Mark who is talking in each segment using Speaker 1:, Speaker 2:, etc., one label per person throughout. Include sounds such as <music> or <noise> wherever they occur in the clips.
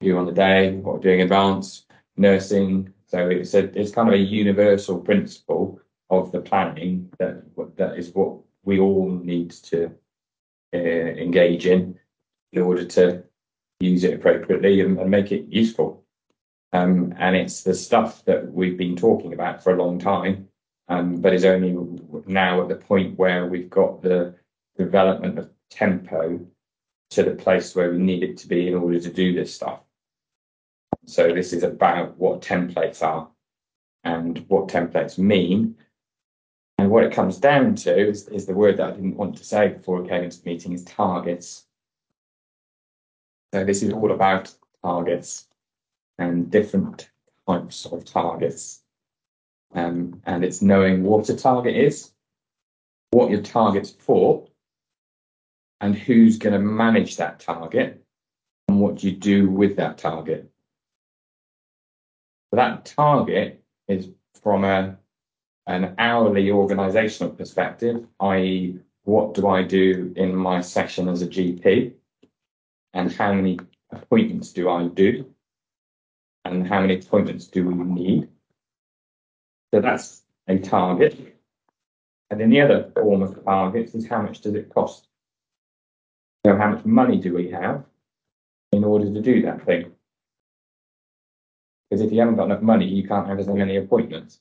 Speaker 1: do on the day, what we're doing in advance, nursing. So it's a it's kind of a universal principle of the planning that that is what we all need to uh, engage in in order to use it appropriately and, and make it useful. Um, and it's the stuff that we've been talking about for a long time, um, but is only now at the point where we've got the development of tempo to the place where we need it to be in order to do this stuff. So this is about what templates are and what templates mean. And what it comes down to is, is the word that I didn't want to say before I came into the meeting is targets. So this is all about targets and different types of targets. Um, and it's knowing what a target is, what your target's for, and who's going to manage that target, and what you do with that target. That target is from a an hourly organizational perspective, i.e., what do I do in my session as a GP, and how many appointments do I do, and how many appointments do we need. So that's a target. And then the other form of targets is how much does it cost? So how much money do we have in order to do that thing? Because if you haven't got enough money, you can't have as many appointments.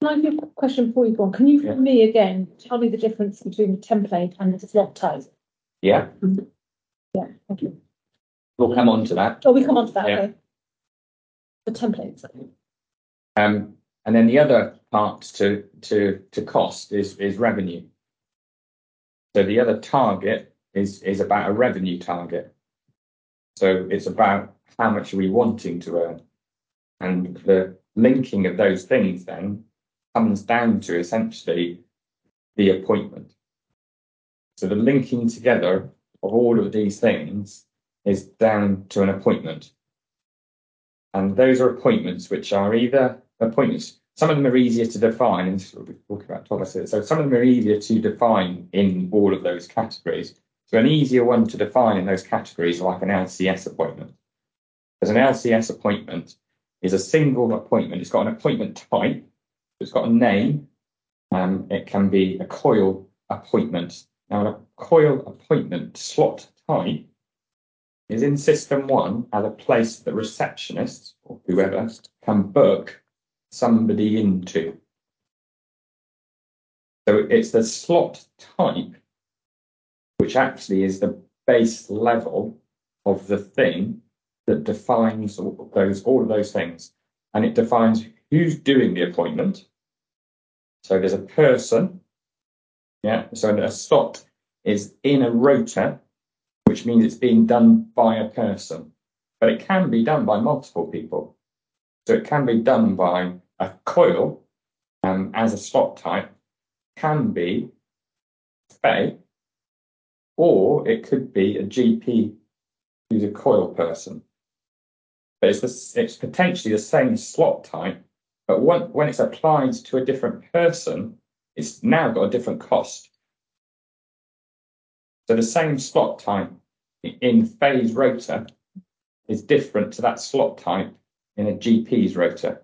Speaker 2: Can I give a question before you go on? Can you, for me again, tell me the difference between the template and the slot type?
Speaker 1: Yeah.
Speaker 2: Yeah, thank you.
Speaker 1: We'll come on to that.
Speaker 2: Oh, we come on to that,
Speaker 1: Yeah.
Speaker 2: okay. The templates.
Speaker 1: Um, and then the other part to to to cost is is revenue. So the other target is is about a revenue target. So it's about how much are we wanting to earn, and the linking of those things then comes down to essentially the appointment. So the linking together of all of these things is down to an appointment. And those are appointments which are either appointments, some of them are easier to define, and we'll talk about Thomas here. So some of them are easier to define in all of those categories. So an easier one to define in those categories, like an LCS appointment. As an LCS appointment is a single appointment. It's got an appointment type, it's got a name, um, it can be a coil appointment. Now, a coil appointment slot type is in SystmOne as a place that receptionists or whoever can book somebody into. So it's the slot type, which actually is the base level of the thing that defines all those, all of those things. And it defines who's doing the appointment. So there's a person, yeah, so a slot is in a rota which means it's being done by a person, but it can be done by multiple people. So it can be done by a coil um, as a slot type, can be Faye, or it could be a GP who's a coil person. But it's, the, it's potentially the same slot type, but when, when it's applied to a different person, it's now got a different cost. So the same slot type in Faye's rota is different to that slot type in a GP's rota.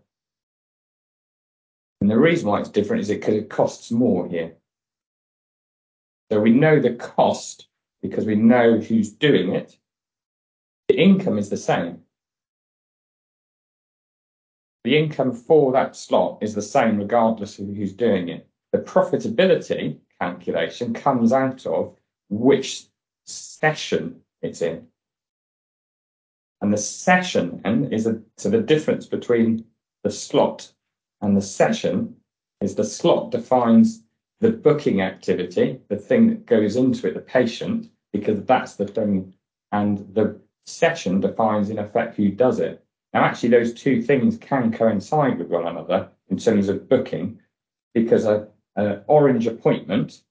Speaker 1: And the reason why it's different is because it costs more here. So we know the cost because we know who's doing it. The income is the same. The income for that slot is the same regardless of who's doing it. The profitability calculation comes out of which session it's in. And the session is a, so the difference between the slot and the session is the slot defines the booking activity, the thing that goes into it, the patient, because that's the thing, and the session defines in effect who does it. Now, actually, those two things can coincide with one another in terms of booking, because an orange appointment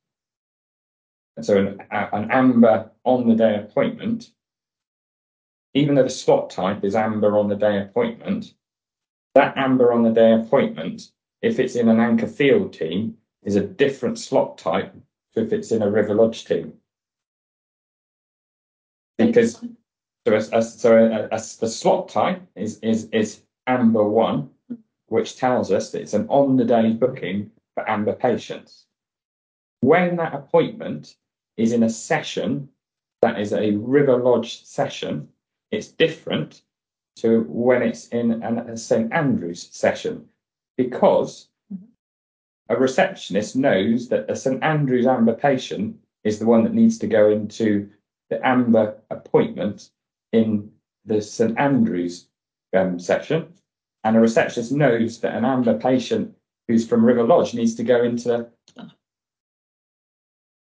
Speaker 1: so an, an amber on the day appointment, even though the slot type is amber on the day appointment, that amber on the day appointment, if it's in an anchor field team, is a different slot type to if it's in a river lodge team. Because So, a, a, so a, a, the slot type is, is, is Amber 1, which tells us that it's an on the day booking for Amber patients. When that appointment is in a session that is a River Lodge session, it's different to when it's in an, a St Andrews session because a receptionist knows that a St Andrews Amber patient is the one that needs to go into the Amber appointment in the St Andrews um, session, and a receptionist knows that an Amber patient who's from River Lodge needs to go into.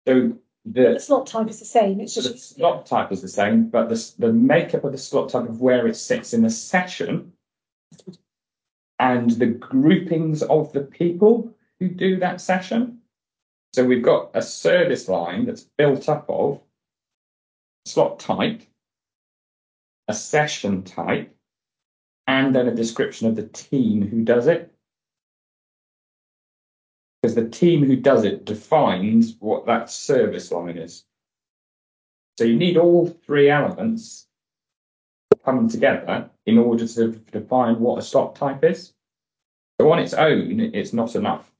Speaker 1: So
Speaker 2: The
Speaker 1: the,
Speaker 2: slot type is the same, it's
Speaker 1: the
Speaker 2: just.
Speaker 1: slot type is the same, but the, the makeup of the slot type of where it sits in the session and the groupings of the people who do that session. So we've got a service line that's built up of slot type, a session type, and then a description of the team who does it. Because the team who does it defines what that service line is. So you need all three elements come together in order to define what a slot type is. So on its own, it's not enough.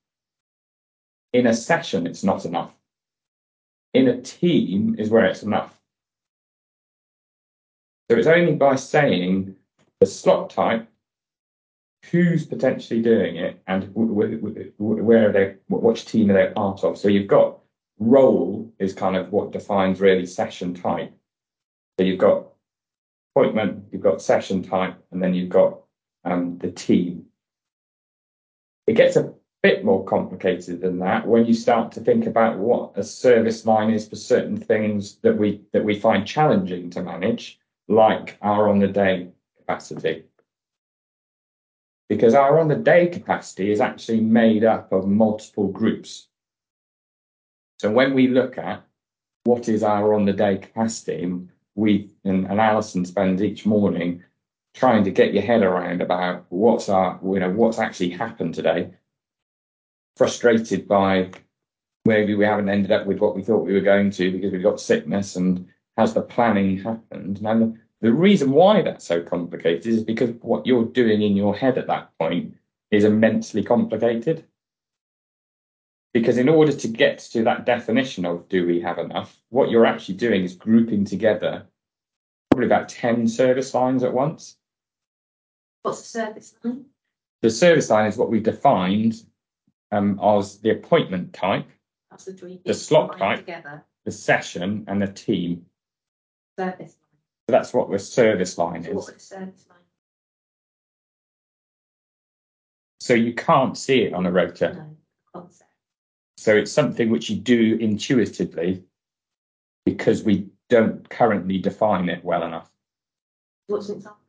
Speaker 1: In a session, it's not enough. In a team is where it's enough. So it's only by saying the slot type, who's potentially doing it, and where are they, wh- which team are they part of. So you've got role is kind of what defines really session type. So you've got appointment, you've got session type, and then you've got um, the team. It gets a bit more complicated than that when you start to think about what a service line is for certain things that we that we find challenging to manage, like our on the day capacity. Because our on the day capacity is actually made up of multiple groups. So when we look at what is our on the day capacity, we and, and Alison spends each morning trying to get your head around about what's our you know what's actually happened today frustrated by maybe we haven't ended up with what we thought we were going to because we've got sickness and has the planning happened? Now the, the reason why that's so complicated is because what you're doing in your head at that point is immensely complicated. Because in order to get to that definition of do we have enough what you're actually doing is grouping together probably about 10 service lines at once.
Speaker 3: What's a service line?
Speaker 1: the service line is what we defined um, as the appointment type,
Speaker 3: That's the three.
Speaker 1: The
Speaker 3: things
Speaker 1: slot
Speaker 3: combined
Speaker 1: type.
Speaker 3: Together,
Speaker 1: the session, and the team.
Speaker 3: service
Speaker 1: So that's what the service line
Speaker 3: line. So what
Speaker 1: is.
Speaker 3: would a service line?
Speaker 1: So you can't see it on a rota.
Speaker 3: No, concept.
Speaker 1: So it's something which you do intuitively because we don't currently define it well enough.
Speaker 3: What's an example?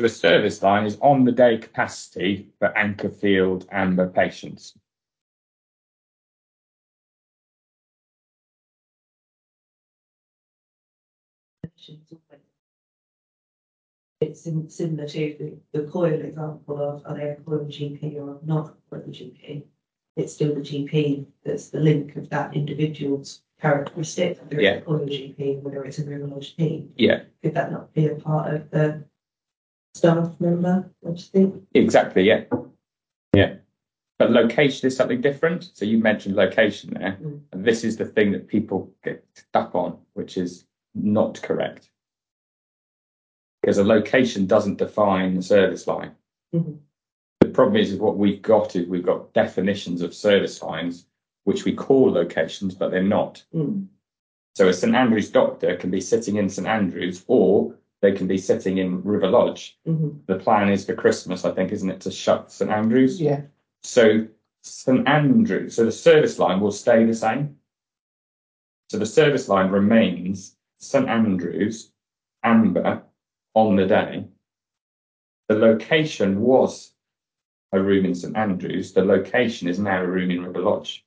Speaker 1: So a service line is on the day capacity for Anchorfield Amber patients.
Speaker 4: It's sim- similar to the, the coil example of are they a coil GP or not a coil GP? It's still the GP that's the link of that individual's characteristic, whether
Speaker 1: Yeah.
Speaker 4: it's a coil GP, whether it's a team.
Speaker 1: Yeah,
Speaker 4: Could that not be a part of the staff member, I just think?
Speaker 1: exactly. Yeah. Yeah. But location is something different. So you mentioned location there.
Speaker 4: Mm.
Speaker 1: And this is the thing that people get stuck on, which is not correct. Because a location doesn't define the service line.
Speaker 4: Mhm.
Speaker 1: The problem is, is what we've got is we've got definitions of service lines, which we call locations, but they're not.
Speaker 4: Mm.
Speaker 1: So a St Andrews doctor can be sitting in St Andrews, or they can be sitting in River Lodge.
Speaker 4: Mhm.
Speaker 1: The plan is for Christmas, I think, isn't it, to shut St Andrews?
Speaker 4: Yeah.
Speaker 1: So St Andrews, so the service line will stay the same. So the service line remains St Andrews, Amber on the day. The location was a room in St Andrews. The location is now a room in River Lodge.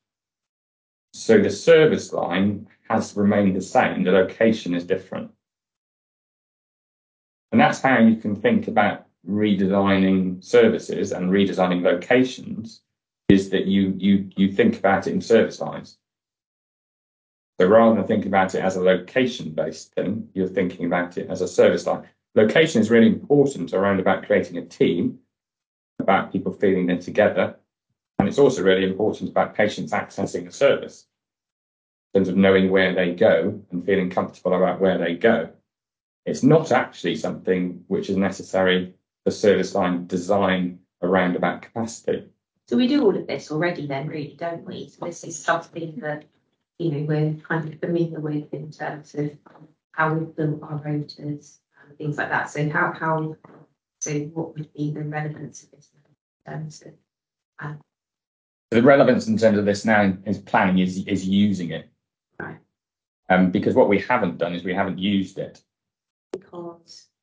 Speaker 1: So the service line has remained the same. The location is different. And that's how you can think about redesigning services and redesigning locations is that you you you think about it in service lines. So rather than thinking about it as a location-based thing, you're thinking about it as a service line. Location is really important around about creating a team, about people feeling they're together. And it's also really important about patients accessing a service in terms of knowing where they go and feeling comfortable about where they go. It's not actually something which is necessary for service line design around about capacity.
Speaker 3: So we do all of this already then, really, don't we? So this is something that, you know, we're kind of familiar with in terms of how we've built our rotas and things like that. So how, how, so what would be the relevance of this in terms of,
Speaker 1: The relevance in terms of this now is planning is, is using it.
Speaker 3: Right.
Speaker 1: Um, because what we haven't done is we haven't used it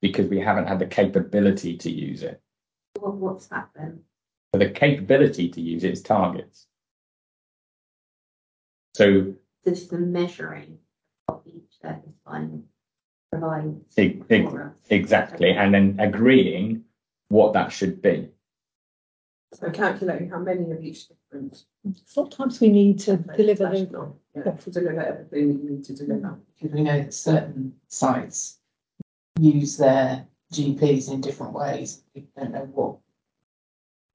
Speaker 3: because,
Speaker 1: because we haven't had the capability to use it.
Speaker 3: what, what's that then?
Speaker 1: So the capability to use it is targets. So
Speaker 3: This is the measuring of each service line provides.
Speaker 1: e- e-
Speaker 3: for
Speaker 1: exactly, and then agreeing what that should be.
Speaker 5: So calculating how many of each different.
Speaker 2: Sometimes we need to deliver the,
Speaker 5: National, Yeah, to deliver everything we need to deliver.
Speaker 6: because we know that certain sites use their GPs in different ways. We don't know what.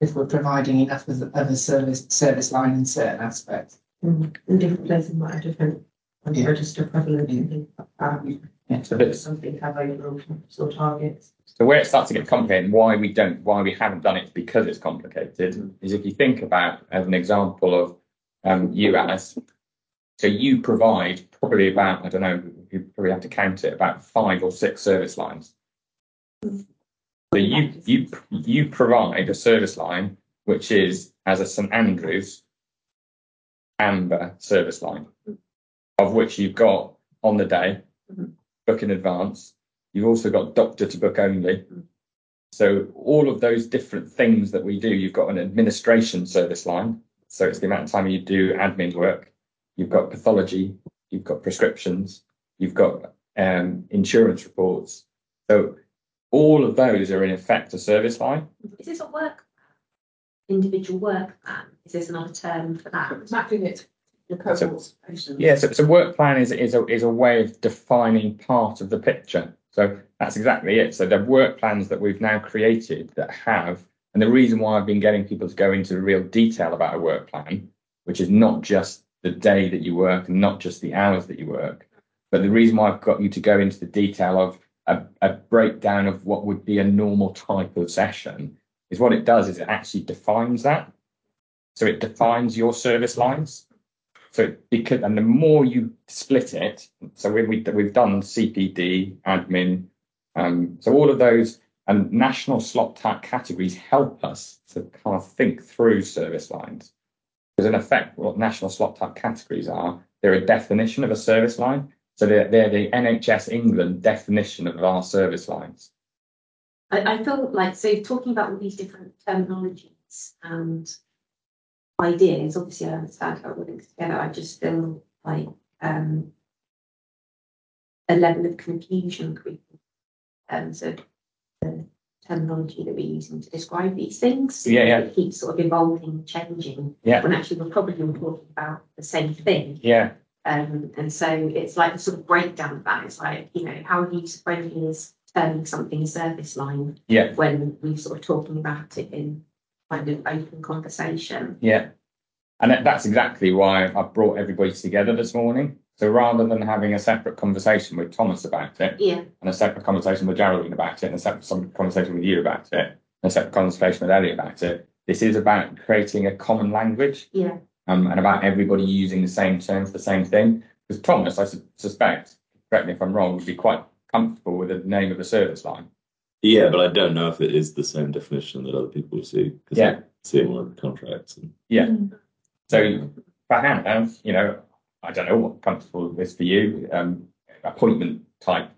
Speaker 6: If we're providing enough of, of a service, service line in certain aspects.
Speaker 4: Mm, And different places might have different um,
Speaker 6: Yeah.
Speaker 4: register prevalence and things like that.
Speaker 6: Yeah.
Speaker 1: So
Speaker 4: Something have overall sort of targets.
Speaker 1: So where it starts to get complicated, and why we don't, why we haven't done it because it's complicated, is if you think about as an example of um, you, Alice. So you provide probably about, I don't know, you probably have to count it, about five or six service lines. So you you you provide a service line which is as a St Andrews amber service line, of which you've got on the day, book in advance. You've also got doctor to book only. So all of those different things that we do, you've got an administration service line. So it's the amount of time you do admin work. You've got pathology, you've got prescriptions, you've got um, insurance reports. So all of those are in effect a service line.
Speaker 3: Is this a work? Individual work plan? Is this another term for that?
Speaker 5: Mapping it, your cohorts, patients.
Speaker 1: Yeah, so, so work plan is, is, a, is a way of defining part of the picture. So that's exactly it. So the work plans that we've now created that have, and the reason why I've been getting people to go into real detail about a work plan, which is not just the day that you work and not just the hours that you work, but the reason why I've got you to go into the detail of a, a breakdown of what would be a normal type of session is what it does is it actually defines that. So it defines your service lines. So because and the more you split it, so we, we we've done CPD, admin, um, so all of those and national slot type categories help us to kind of think through service lines. Because in effect, what national slot type categories are, they're a definition of a service line. So they're, they're the NHS England definition of our service lines.
Speaker 3: I, I feel like, so talking about all these different terminologies and ideas, obviously I understand how it links together, I just feel like, um, a level of confusion creeping in terms of the terminology that we're using to describe these things.
Speaker 1: Yeah, yeah.
Speaker 3: It keeps sort of evolving, changing.
Speaker 1: Yeah.
Speaker 3: When actually we're probably all talking about the same thing.
Speaker 1: Yeah,
Speaker 3: Um, and so it's like the sort of breakdown of that. It's like, you know, how user friendly is turning something a service line
Speaker 1: yeah,
Speaker 3: when we're sort of talking about it in kind of open conversation.
Speaker 1: yeah. And that's exactly why I brought everybody together this morning. So rather than having a separate conversation with Thomas about it,
Speaker 3: Yeah,
Speaker 1: and a separate conversation with Geraldine about it, and a separate conversation with you about it, and a separate conversation with Ellie about it. This is about creating a common language
Speaker 3: yeah,
Speaker 1: um, and about everybody using the same term for the same thing. Because Thomas, I su- suspect, correct me if I'm wrong, would be quite comfortable with the name of a service line.
Speaker 7: Yeah, but I don't know if it is the same definition that other people see. 'cause
Speaker 1: Yeah.
Speaker 7: I see it in one of the contracts. And
Speaker 1: Yeah. So for Hannah, you know, I don't know what comfortable is for you, um, appointment type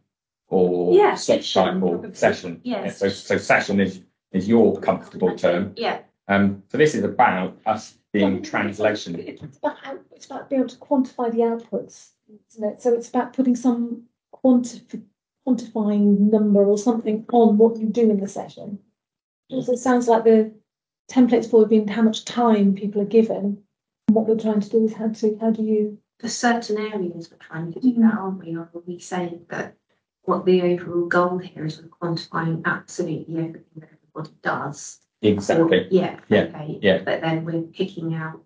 Speaker 1: or
Speaker 3: Yeah,
Speaker 1: slot
Speaker 3: session,
Speaker 1: type or
Speaker 3: probably.
Speaker 1: session.
Speaker 3: Yes.
Speaker 1: So, so session is, is your comfortable term.
Speaker 3: yeah.
Speaker 1: Um, so this is about us being
Speaker 2: It's
Speaker 1: translation.
Speaker 2: about, how- it's about being able to quantify the outputs, isn't it? So it's about putting some quantif- quantifying number or something on what you do in the session. Because it sounds like the templates for being how much time people are given. And what we're trying to do is how to, how do you
Speaker 3: for certain areas, we're trying to do that, aren't we? Or are we saying that what the overall goal here is we're quantifying absolutely everything that everybody does?
Speaker 1: Exactly.
Speaker 3: Or- Yeah,
Speaker 1: Yeah,
Speaker 3: okay.
Speaker 1: yeah.
Speaker 3: But then we're picking out,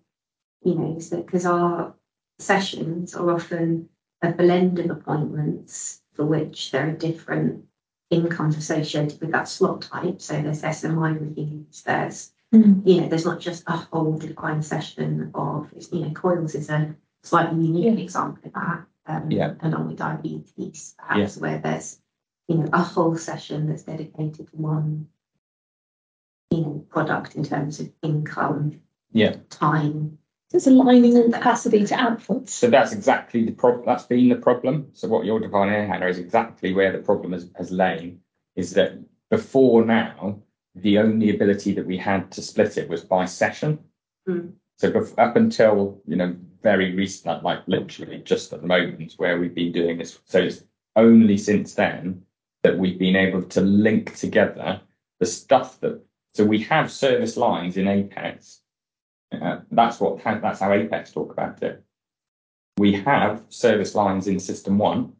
Speaker 3: you know, so, because our sessions are often a blend of appointments for which there are different incomes associated with that slot type. So there's SMI reviews, there's
Speaker 2: Mm.
Speaker 3: you know, there's not just a whole defined session of, you know, coils is a slightly unique
Speaker 2: Yeah.
Speaker 3: example of that. Um,
Speaker 1: Yeah.
Speaker 3: along with diabetes, perhaps, where there's, you know, a whole session that's dedicated to one, you know, product in terms of income.
Speaker 1: Yeah.
Speaker 3: Time.
Speaker 2: So It's aligning all capacity to outputs.
Speaker 1: So that's exactly the problem. That's been the problem. So what you're defining here, Hannah, is exactly where the problem has, has lain. Is that before now, the only ability that we had to split it was by session.
Speaker 3: Hmm.
Speaker 1: So bef- up until you know very recent, like, like literally just at the moment where we've been doing this. So it's only since then that we've been able to link together the stuff that. So we have service lines in Apex. Uh, that's what that's how Apex talk about it we have service lines in SystmOne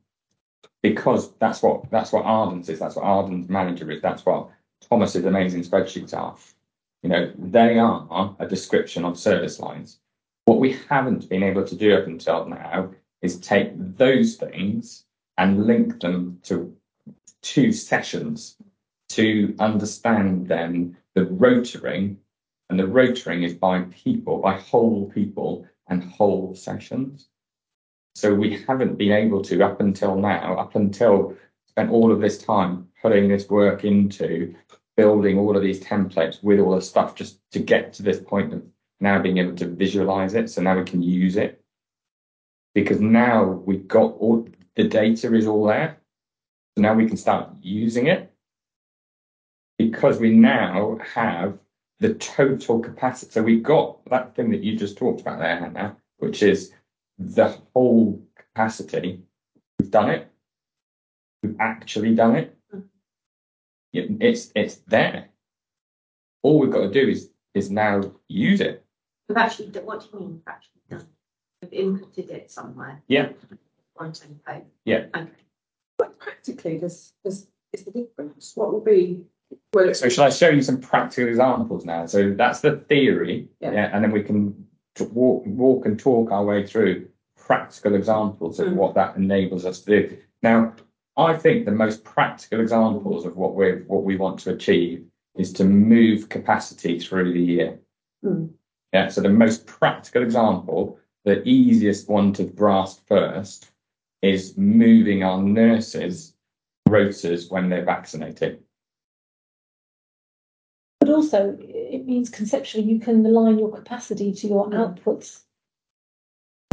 Speaker 1: because that's what that's what Ardens is. That's what Ardens manager is. That's what Thomas's amazing spreadsheets are. You know, they are a description of service lines. What we haven't been able to do up until now is take those things and link them to two sessions to understand then the rotoring, and the rotoring is by people, by whole people and whole sessions. So we haven't been able to up until now, up until spent all of this time putting this work into building all of these templates with all the stuff just to get to this point of now being able to visualize it. So now we can use it because now we've got all the data is all there. So now we can start using it because we now have the total capacity. So we've got that thing that you just talked about there, Hannah, which is the whole capacity. We've done it. We've actually done it. Mm-hmm. It's it's there. All we've got to do is is now use it.
Speaker 3: We've actually, done- what do you mean we've actually done? We've inputted it somewhere.
Speaker 1: Yeah.
Speaker 3: On some.
Speaker 1: Yeah.
Speaker 3: Okay.
Speaker 5: But practically, this is, is the difference. What will be, well,
Speaker 1: So shall I show you some practical examples now? So that's the theory,
Speaker 5: Yeah.
Speaker 1: yeah, and then we can walk walk and talk our way through practical examples of
Speaker 3: Mm.
Speaker 1: what that enables us to do. Now, I think the most practical examples of what we what we want to achieve is to move capacity through the year.
Speaker 5: Mm.
Speaker 1: Yeah, so the most practical example, the easiest one to grasp first, is moving our nurses' rotas when they're vaccinated.
Speaker 2: But also, it means conceptually you can align your capacity to your outputs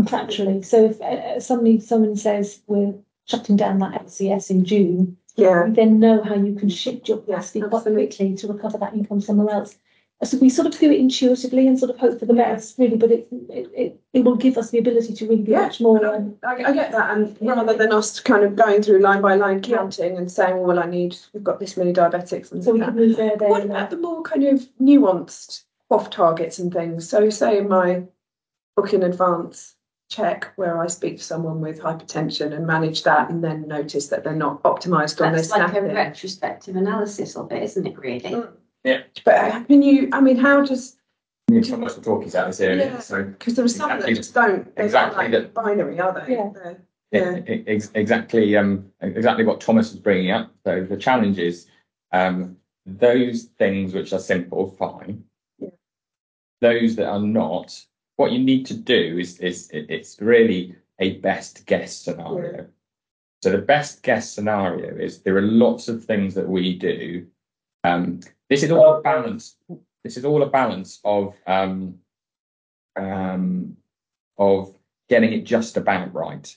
Speaker 2: contractually. So if uh, suddenly someone says we're shutting down that LCS in June,
Speaker 5: yeah,
Speaker 2: you then know how you can shift your
Speaker 5: Yeah,
Speaker 2: capacity quite quickly to recover that income somewhere else. So we sort of do it intuitively and sort of hope for the best, really, but it, it, it, it will give us the ability to really be
Speaker 5: Yeah,
Speaker 2: much more. Um,
Speaker 5: I, I get that. And rather than us kind of going through line by line counting and saying, well, I need, we've got this many diabetics and
Speaker 2: so we
Speaker 5: that.
Speaker 2: can move there, there,
Speaker 5: What
Speaker 2: and
Speaker 5: about the more kind of nuanced off targets and things? So, say in my book in advance check where I speak to someone with hypertension and manage that, and then notice that they're not optimised on their
Speaker 3: That's like a retrospective analysis of it, isn't it, really?
Speaker 5: Mm.
Speaker 1: Yeah.
Speaker 5: But uh, can you? I mean, how does?
Speaker 1: Yeah, Thomas will talk us out this area.
Speaker 5: Yeah.
Speaker 1: So
Speaker 5: Because there are some
Speaker 1: Exactly.
Speaker 5: that just don't. They're
Speaker 1: Exactly
Speaker 5: not like binary, are they?
Speaker 2: Yeah.
Speaker 5: They're-
Speaker 1: Yeah,
Speaker 5: Yeah.
Speaker 1: ex- exactly. Um, exactly what Thomas is bringing up. So the challenge is um, those things which are simple, fine.
Speaker 5: Yeah.
Speaker 1: Those that are not, what you need to do is is it's really a best guess scenario. So the best guess scenario is there are lots of things that we do. Um, this is all a balance. This is all a balance of um, um, of getting it just about right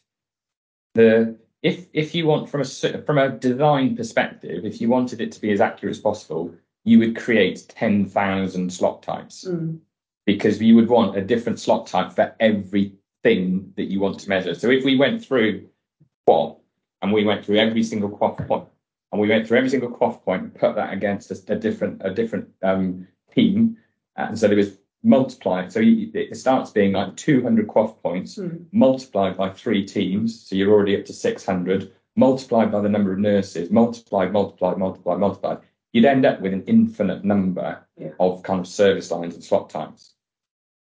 Speaker 1: the if if you want from a from a design perspective, if you wanted it to be as accurate as possible, you would create ten thousand slot types
Speaker 5: Mm.
Speaker 1: because you would want a different slot type for everything that you want to measure. So if we went through QOF and we went through every single and we went through every single QOF point and put that against a, a different a different um, team, and so there was multiply. So you, it starts being like 200 QOF points
Speaker 5: Hmm.
Speaker 1: multiplied by three teams. So you're already up to 600, multiplied by the number of nurses, multiplied, multiplied, multiplied, multiplied. You'd end up with an infinite number
Speaker 5: Yeah.
Speaker 1: of kind of service lines and slot types.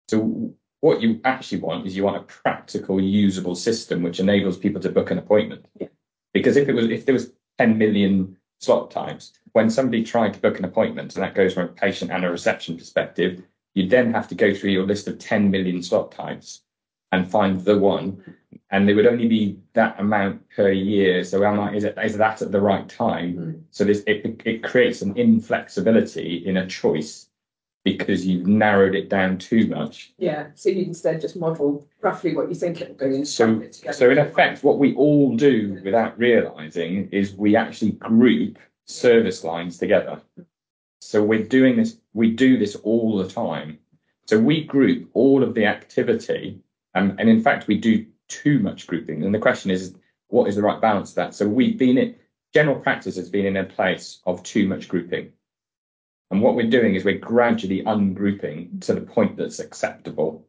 Speaker 1: So what you actually want is you want a practical, usable system which enables people to book an appointment.
Speaker 5: Yeah.
Speaker 1: Because if it was if there was 10 million slot types, when somebody tried to book an appointment, and that goes from a patient and a reception perspective, you'd then have to go through your list of 10 million slot types and find the one. And there would only be that amount per year. So am I, is it is that at the right time?
Speaker 5: Mm.
Speaker 1: So this it, it creates an inflexibility in a choice because you've narrowed it down too much.
Speaker 5: Yeah, so you instead just model roughly what you think it will be. and
Speaker 1: So,
Speaker 5: it
Speaker 1: so in effect, what we all do without realizing is we actually group service lines together. So we're doing this, we do this all the time. So we group all of the activity, um, and in fact, we do too much grouping. And the question is, what is the right balance of that? So we've been in general practice has been in a place of too much grouping. And what we're doing is we're gradually ungrouping to the point that's acceptable.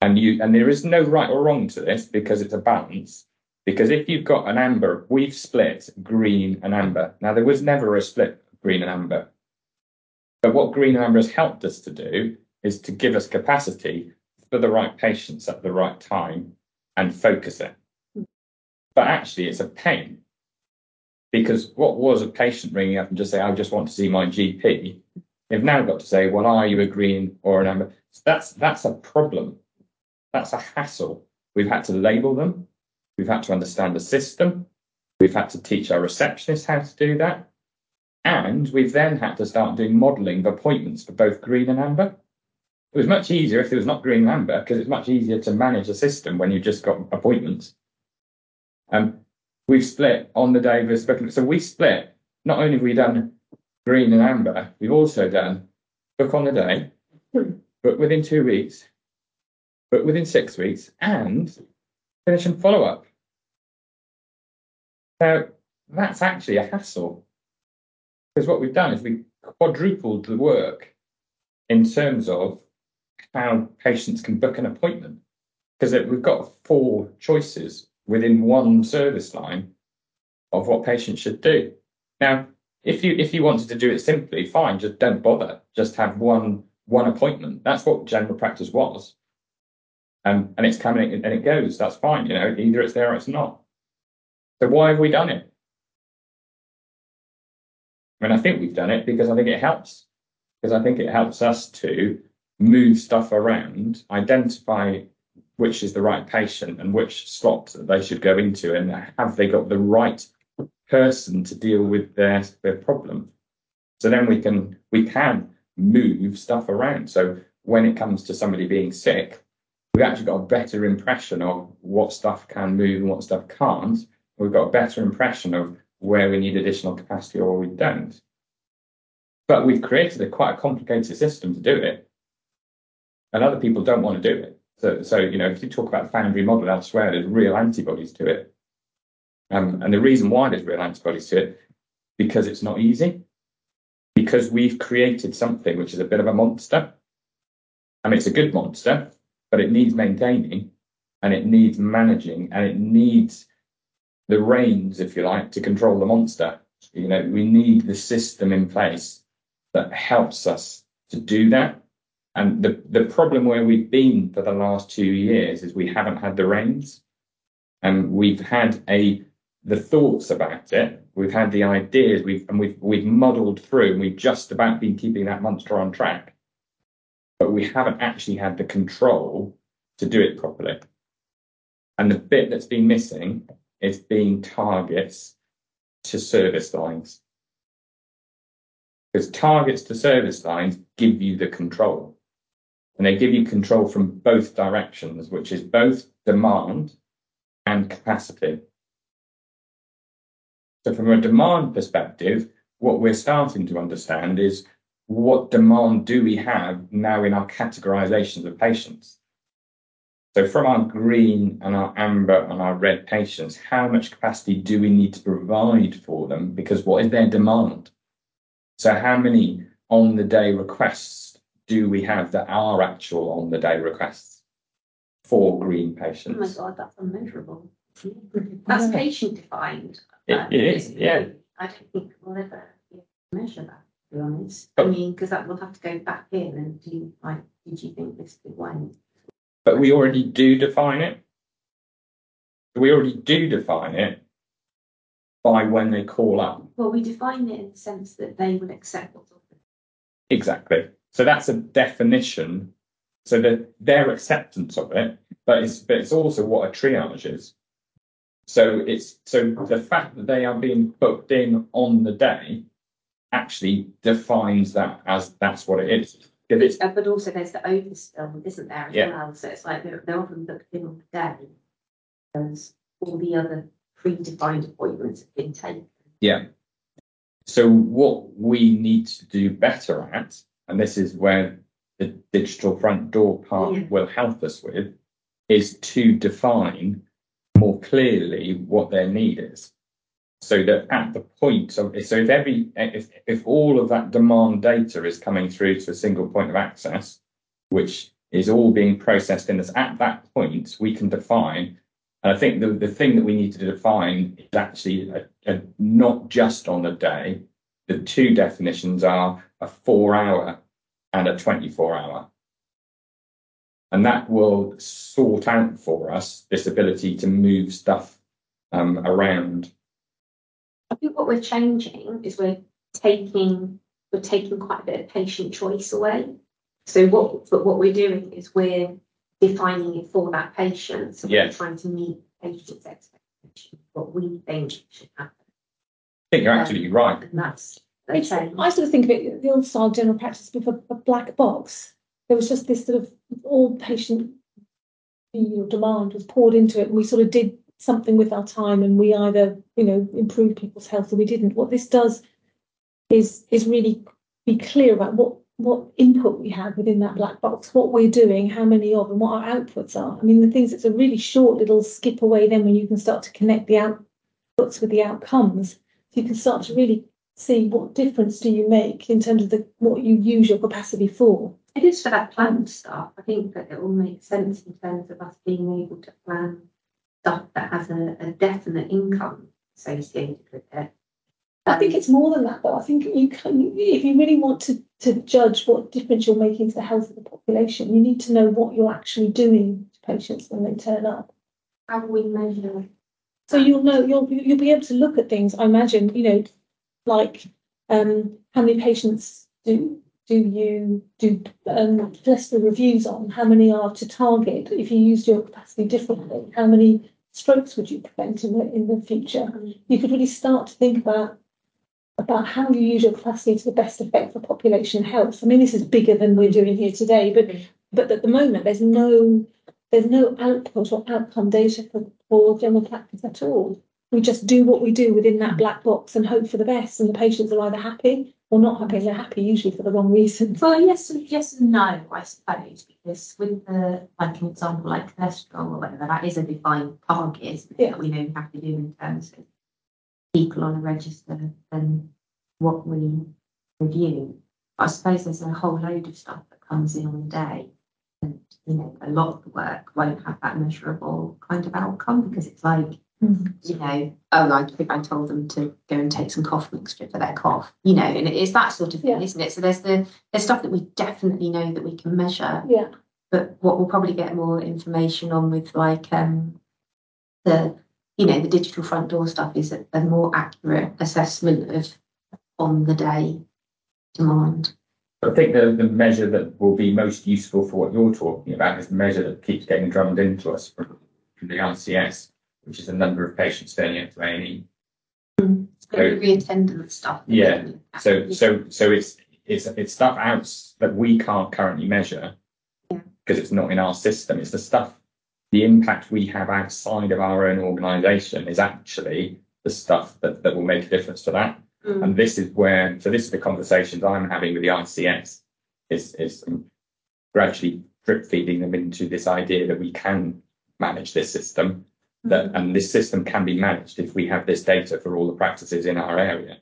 Speaker 1: And you and there is no right or wrong to this because it's a balance. Because if you've got an amber, we've split green and amber. Now there was never a split green and amber. But what green and amber has helped us to do is to give us capacity for the right patients at the right time and focus it. But actually it's a pain. Because what was a patient ringing up and just say, I just want to see my GP, they've now got to say, well, are you a green or an amber? That's that's a problem. That's a hassle. We've had to label them. We've had to understand the system. We've had to teach our receptionists how to do that. And we've then had to start doing modelling of appointments for both green and amber. It was much easier if there was not green and amber because it's much easier to manage a system when you've just got appointments. Um, we've split on the day of the spoken. So we split. Not only have we done green and amber, we've also done book on the day, book within two weeks, book within six weeks, and finish and follow up. Now, that's actually a hassle because what we've done is we've quadrupled the work in terms of how patients can book an appointment because we've got four choices within one service line of what patients should do. Now, if you if you wanted to do it simply, fine, just don't bother. Just have one one appointment. That's what general practice was. Um, and it's coming and it goes. That's fine. You know, either it's there or it's not. So why have we done it? I mean, I think we've done it because I think it helps. Because I think it helps us to move stuff around, identify which is the right patient and which slot that they should go into, and have they got the right person to deal with their their problem. So then we can we can move stuff around. So when it comes to somebody being sick, we've actually got a better impression of what stuff can move and what stuff can't. We've got a better impression of where we need additional capacity or we don't. But we've created a quite a complicated system to do it. And other people don't want to do it. So, so you know, if you talk about the Foundry model elsewhere, there's real antibodies to it. Um, and the reason why there's real antibodies to it, because it's not easy. Because we've created something which is a bit of a monster. I mean, it's a good monster, but it needs maintaining and it needs managing and it needs the reins, if you like, to control the monster. You know, we need the system in place that helps us to do that. And the, problem where we've been for the last two years is we haven't had the reins. And we've had a the thoughts about it, we've had the ideas, we've and we've we've muddled through and we've just about been keeping that monster on track. But we haven't actually had the control to do it properly. And the bit that's been missing is being targets to service lines. Because targets to service lines give you the control. And they give you control from both directions, which is both demand and capacity. So from a demand perspective, what we're starting to understand is what demand do we have now in our categorizations of patients? So from our green and our amber and our red patients, how much capacity do we need to provide for them? Because what is their demand? So how many on the day requests do we have that are actual on the day requests for green patients?
Speaker 3: Oh my god, that's unmeasurable. That's patient defined.
Speaker 1: It- it is, yeah.
Speaker 3: I don't think we'll ever be able to measure that, to be honest. I mean, because that will have to go back in and do, like, did you think this could win?
Speaker 1: But we already do define it. We already do define it by when they call up.
Speaker 3: Well, we define it in the sense that they will accept what's offered.
Speaker 1: Exactly. So that's a definition. So that their acceptance of it, but it's but it's also what a triage is. So it's so the fact that they are being booked in on the day actually defines that as that's what it is. If it's
Speaker 3: Uh, But also there's the overspill, isn't there, as
Speaker 1: Yeah.
Speaker 3: well? So it's like they're, they're often booked in on the day. Because all the other predefined appointments have been taken.
Speaker 1: Yeah. So what we need to do better at, and this is where the digital front door part
Speaker 3: Yeah.
Speaker 1: will help us with, is to define more clearly what their need is. So that at the point of so if every if if all of that demand data is coming through to a single point of access, which is all being processed in this at that point, we can define and I think the, the thing that we need to define is actually a, a, not just on a day. The two definitions are a four hour and a 24 hour. And that will sort out for us this ability to move stuff um, around.
Speaker 3: I think what we're changing is we're taking, we're taking quite a bit of patient choice away. So what, but what we're doing is we're defining it for that patient. So
Speaker 1: Yeah.
Speaker 3: we're trying to meet patient's expectation, what we think should happen.
Speaker 1: Think you're absolutely um, right.
Speaker 3: And that's
Speaker 2: It's. I sort of think of it, the old style general practice with a, a black box. There was just this sort of all patient you know, demand was poured into it, and we sort of did something with our time, and we either you know improved people's health or we didn't. What this does is is really be clear about what what input we have within that black box, what we're doing, how many of, and what our outputs are. I mean, the things it's a really short little skip away then when you can start to connect the outputs with the outcomes. You can start to really see what difference do you make in terms of the what you use your capacity for.
Speaker 3: It is for that planned stuff. I think that it will make sense in terms of us being able to plan stuff that has a, a definite income associated with it.
Speaker 2: I think
Speaker 3: Um,
Speaker 2: it's more than that, though. I think you can, if you really want to, to judge what difference you're making to the health of the population, you need to know what you're actually doing to patients when they turn up.
Speaker 3: how do we measure
Speaker 2: So you'll know you'll you'll be able to look at things. I imagine you know, like um, how many patients do do you do um, cholesterol reviews on? How many are to target? If you used your capacity differently, how many strokes would you prevent in the in the future? You could really start to think about about how you use your capacity to the best effect for population health. I mean, this is bigger than we're doing here today, but but at the moment there's no there's no output or outcome data for, general practice at all. We just do what we do within that mm. black box and hope for the best, and the patients are either happy or not happy. They're happy usually for the wrong reasons. <laughs>
Speaker 3: Well, yes, and yes and no, I suppose, because with the like an example like cholesterol or whatever, that is a defined target isn't it,
Speaker 2: Yeah.
Speaker 3: that we know we have to do in terms of people on a register and what we review. I suppose there's a whole load of stuff that comes in on the day. And you know, a lot of the work won't have that measurable kind of outcome because it's like you know, oh, I think I told them to go and take some cough mixture for their cough, you know, and it is that sort of thing,
Speaker 2: Yeah.
Speaker 3: isn't it? So there's the there's stuff that we definitely know that we can measure,
Speaker 2: Yeah,
Speaker 3: but what we'll probably get more information on with like um the you know the digital front door stuff is a, a more accurate assessment of on the day demand.
Speaker 1: I think the, the measure that will be most useful for what you're talking about is the measure that keeps getting drummed into us from, from the RCS, which is the number of patients turning up to A&E.
Speaker 3: So the reattendance stuff.
Speaker 1: Yeah. So, so, so it's, it's, it's stuff out that we can't currently measure
Speaker 3: Yeah.
Speaker 1: because it's not in our system. It's the stuff, the impact we have outside of our own organisation is actually the stuff that, that will make a difference to that.
Speaker 3: Mm.
Speaker 1: And this is where, so this is the conversations I'm having with the ICS, is, is gradually drip feeding them into this idea that we can manage this system, that, and this system can be managed if we have this data for all the practices in our area.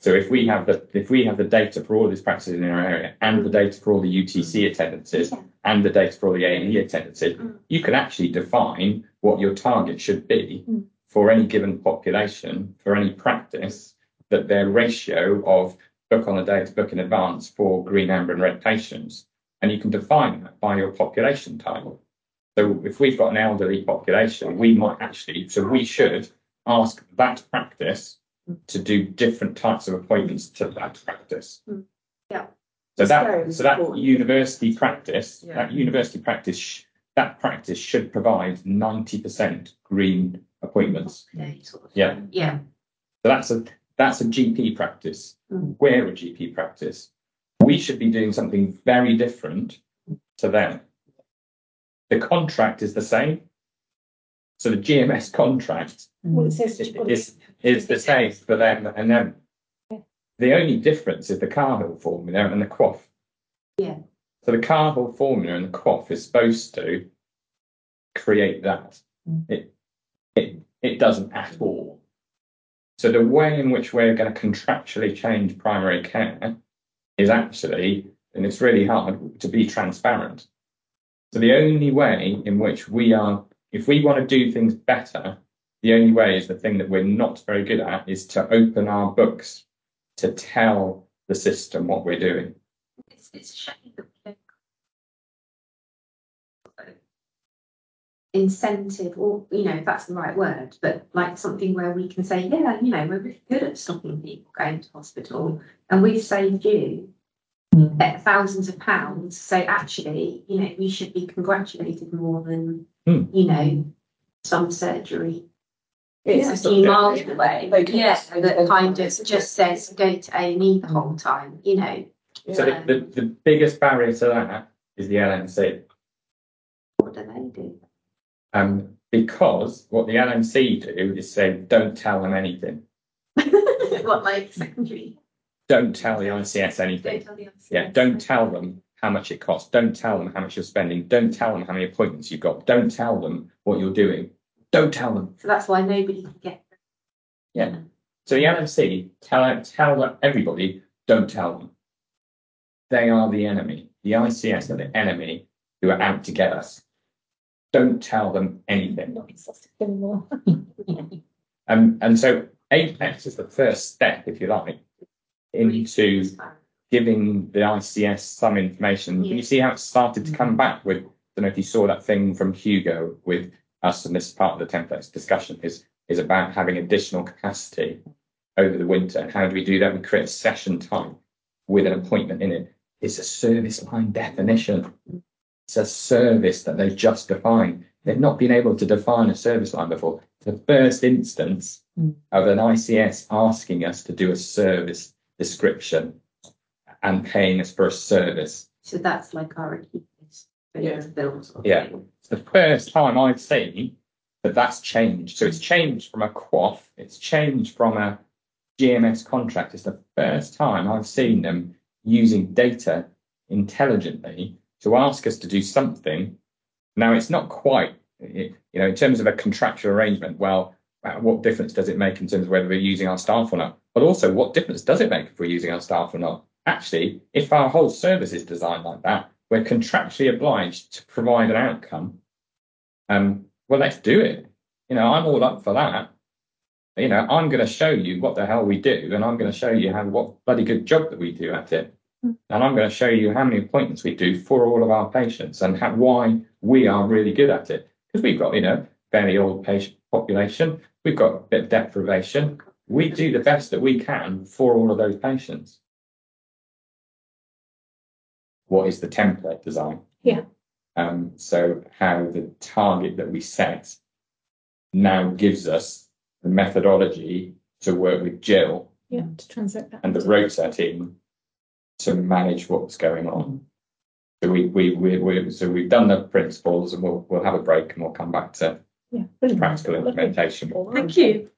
Speaker 1: So if we have the, if we have the data for all these practices in our area and the data for all the UTC attendances
Speaker 3: Yeah.
Speaker 1: and the data for all the A and E attendances,
Speaker 3: Mm.
Speaker 1: you can actually define what your target should be
Speaker 2: Mm.
Speaker 1: for any given population, for any practice, that their ratio of book on a day to book in advance for green, amber and red patients. And you can define that by your population type. So if we've got an elderly population, we might actually, so we should ask that practice to do different types of appointments to that practice.
Speaker 3: Mm. Yeah.
Speaker 1: So that, so that university practice,
Speaker 5: Yeah.
Speaker 1: that university practice, that practice should provide ninety percent green appointments.
Speaker 3: day sort of
Speaker 1: Yeah.
Speaker 3: Yeah.
Speaker 1: So that's a, that's a GP practice.
Speaker 3: Mm.
Speaker 1: We're a GP practice. We should be doing something very different to them. The contract is the same. So the GMS contract
Speaker 2: Well, it says. you've got to-
Speaker 1: is, is the same for them and them.
Speaker 2: Yeah.
Speaker 1: The only difference is the Carr-Hill formula and the QOF.
Speaker 3: Yeah.
Speaker 1: So the Carr-Hill formula and the QOF is supposed to create that.
Speaker 6: Mm.
Speaker 1: It, it, it doesn't at all. So the way in which we're going to contractually change primary care is actually, and it's really hard to be transparent. So the only way in which we are, if we want to do things better, the only way is the thing that we're not very good at is to open our books to tell the system what we're doing.
Speaker 3: It's, it's a shame that we don't. Incentive, or you know, if that's the right word, but like something where we can say, yeah, you know, we're really good at stopping people going to hospital and we've saved you
Speaker 6: Mm.
Speaker 3: thousands of pounds. So actually, you know, we should be congratulated more than,
Speaker 1: Hmm.
Speaker 3: you know, some surgery
Speaker 5: It's
Speaker 3: a
Speaker 5: a
Speaker 3: few miles away.
Speaker 5: Can
Speaker 3: Yeah,
Speaker 5: say
Speaker 3: that kind of just says go to A and E the whole time, you know.
Speaker 1: So
Speaker 5: Yeah.
Speaker 1: the, the, the biggest barrier to that is the LMC.
Speaker 3: What do they do?
Speaker 1: Um, because what the LMC do is say, don't tell them anything. <laughs>
Speaker 3: What, like secondary?
Speaker 1: Don't tell the ICS
Speaker 3: Don't
Speaker 1: anything.
Speaker 3: tell the officers.
Speaker 1: Yeah, don't tell them how much it costs. Don't tell them how much you're spending. Don't tell them how many appointments you've got. Don't tell them what you're doing. Don't tell them.
Speaker 3: So that's why nobody can get.
Speaker 1: Yeah. So the LMC tell tell everybody, don't tell them. They are the enemy. The ICS are the enemy who are out to get us. Don't tell them anything.
Speaker 2: Not exhaustive anymore. <laughs>
Speaker 1: Um, and so Apex is the first step, if you like, into giving the ICS some information.
Speaker 3: Yeah.
Speaker 1: You see how it started to come back with, I don't know if you saw that thing from Hugo with us, and this part of the templates discussion is, is about having additional capacity over the winter. How do we do that? We create a session time with an appointment in it. It's a service line definition. It's a service that they've just defined. They've not been able to define a service line before. The first instance
Speaker 6: Mm.
Speaker 1: of an ICS asking us to do a service description and paying us for a service.
Speaker 3: So that's like our acuteness.
Speaker 5: Yeah.
Speaker 3: Bills.
Speaker 1: Yeah. It's the first time I've seen that that's changed. So it's changed from a QOF, it's changed from a GMS contract. It's the first time I've seen them using data intelligently to ask us to do something. Now, it's not quite, you know, in terms of a contractual arrangement, well, uh, what difference does it make in terms of whether we're using our staff or not? But also, what difference does it make if we're using our staff or not? Actually, if our whole service is designed like that, we're contractually obliged to provide an outcome. Um, well, let's do it. You know, I'm all up for that. You know, I'm going to show you what the hell we do, and I'm going to show you how what bloody good job that we do at it. And I'm going to show you how many appointments we do for all of our patients and how, why we are really good at it. Because we've got, you know, fairly old patient population, we've got a bit of deprivation. We do the best that we can for all of those patients. What is the template design?
Speaker 2: Yeah.
Speaker 1: Um, so how the target that we set now gives us the methodology to work with Jill
Speaker 2: Yeah, to translate that.
Speaker 1: and the rota team to manage what's going on. So we we we, we so we've done the principles and we'll we'll have a break and we'll come back to
Speaker 2: Yeah,
Speaker 1: practical implementation.
Speaker 2: Thank you.